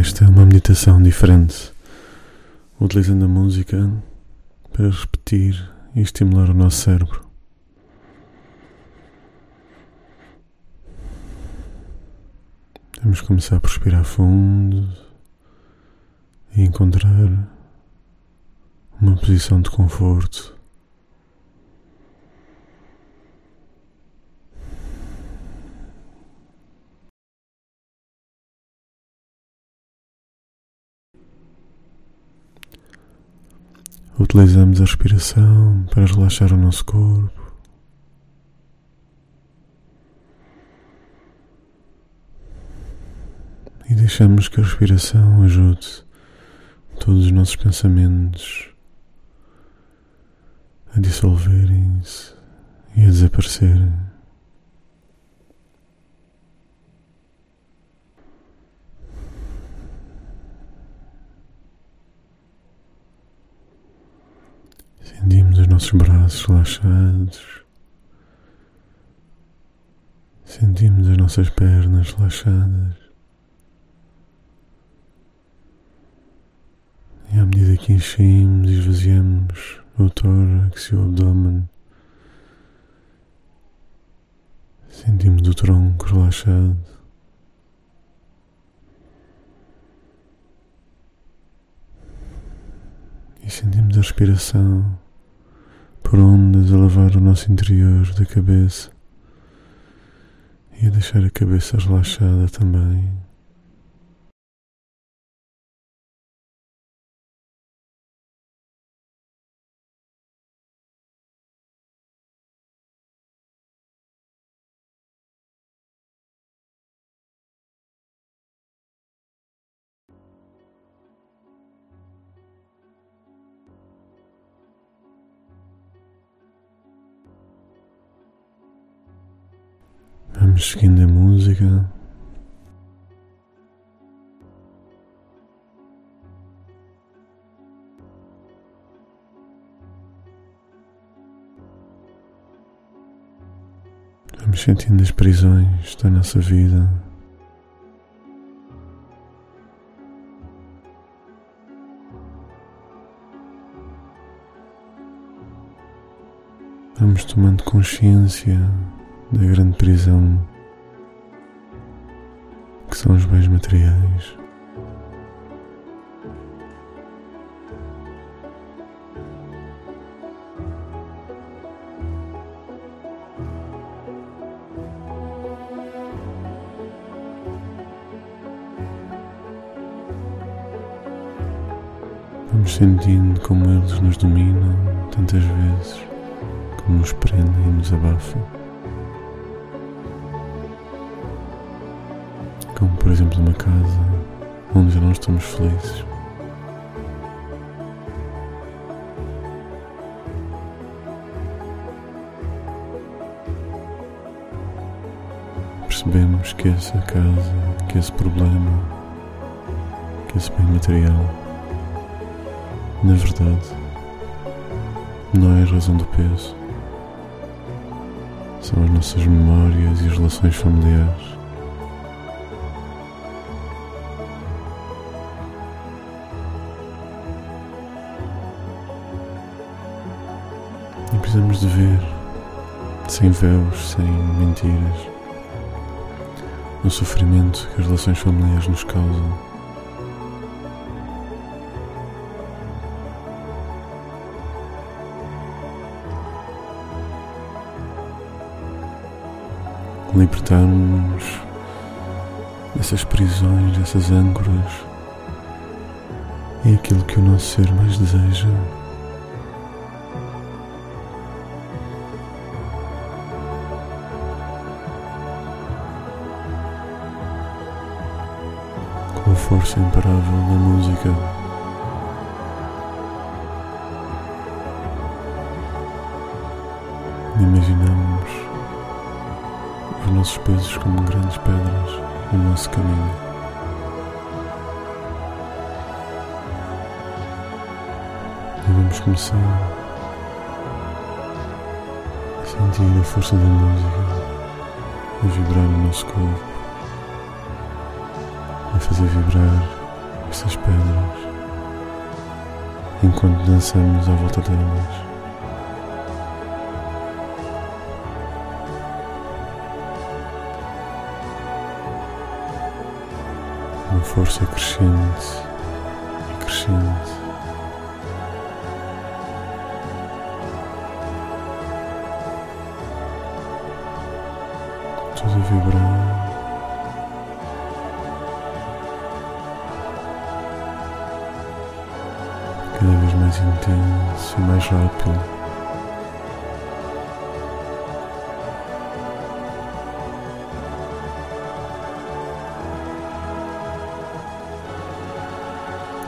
Esta é uma meditação diferente, utilizando a música para repetir e estimular o nosso cérebro. Vamos começar por respirar fundo e encontrar uma posição de conforto. Utilizamos a respiração para relaxar o nosso corpo. E deixamos que a respiração ajude todos os nossos pensamentos a dissolverem-se e a desaparecerem. Sentimos os nossos braços relaxados. Sentimos as nossas pernas relaxadas. E à medida que enchemos e esvaziamos o tórax e o abdômen, sentimos o tronco relaxado. E sentimos a respiração por ondas a lavar o nosso interior da cabeça e a deixar a cabeça relaxada também. Vamos seguindo a música. Vamos sentindo as prisões da nossa vida. Vamos tomando consciência da grande prisão que são os bens materiais. Vamos sentindo como eles nos dominam tantas vezes, como nos prendem e nos abafam. Como por exemplo uma casa onde já não estamos felizes. Percebemos que essa casa, que esse problema, que esse bem material, na verdade, não é a razão do peso. São as nossas memórias e as relações familiares. E precisamos de ver, sem véus, sem mentiras, o sofrimento que as relações familiares nos causam. Libertarmos dessas prisões, dessas âncoras, é aquilo que o nosso ser mais deseja. A força imparável da música. Imaginamos os nossos pesos como grandes pedras no nosso caminho. E vamos começar a sentir a força da música a vibrar no nosso corpo fazer vibrar essas pedras enquanto dançamos à volta delas. Uma força crescente e crescente. Tudo a vibrar. Mais intenso e mais rápido.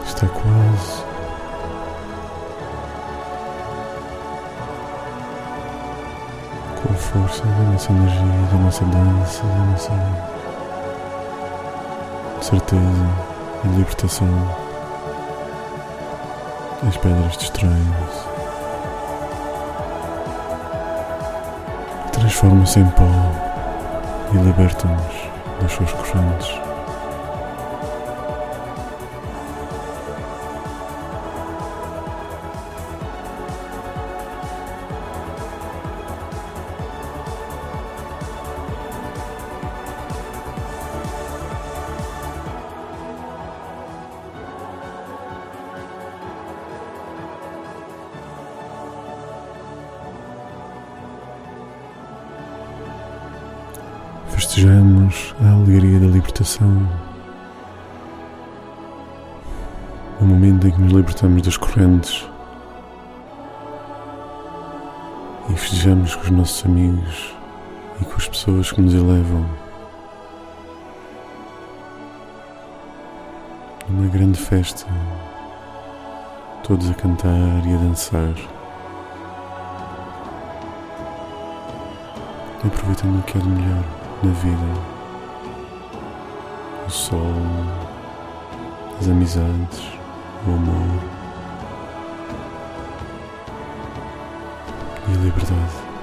Está quase. Com a força da nossa energia, da nossa dança, da nossa certeza e libertação. As pedras distraem-se. Transformam-se em pó e libertam-nos das suas correntes. Festejamos a alegria da libertação. O momento em que nos libertamos das correntes e festejamos com os nossos amigos e com as pessoas que nos elevam. Uma grande festa, todos a cantar e a dançar. aproveitando o que é de melhor na vida. O sol, as amizades, o amor e a liberdade.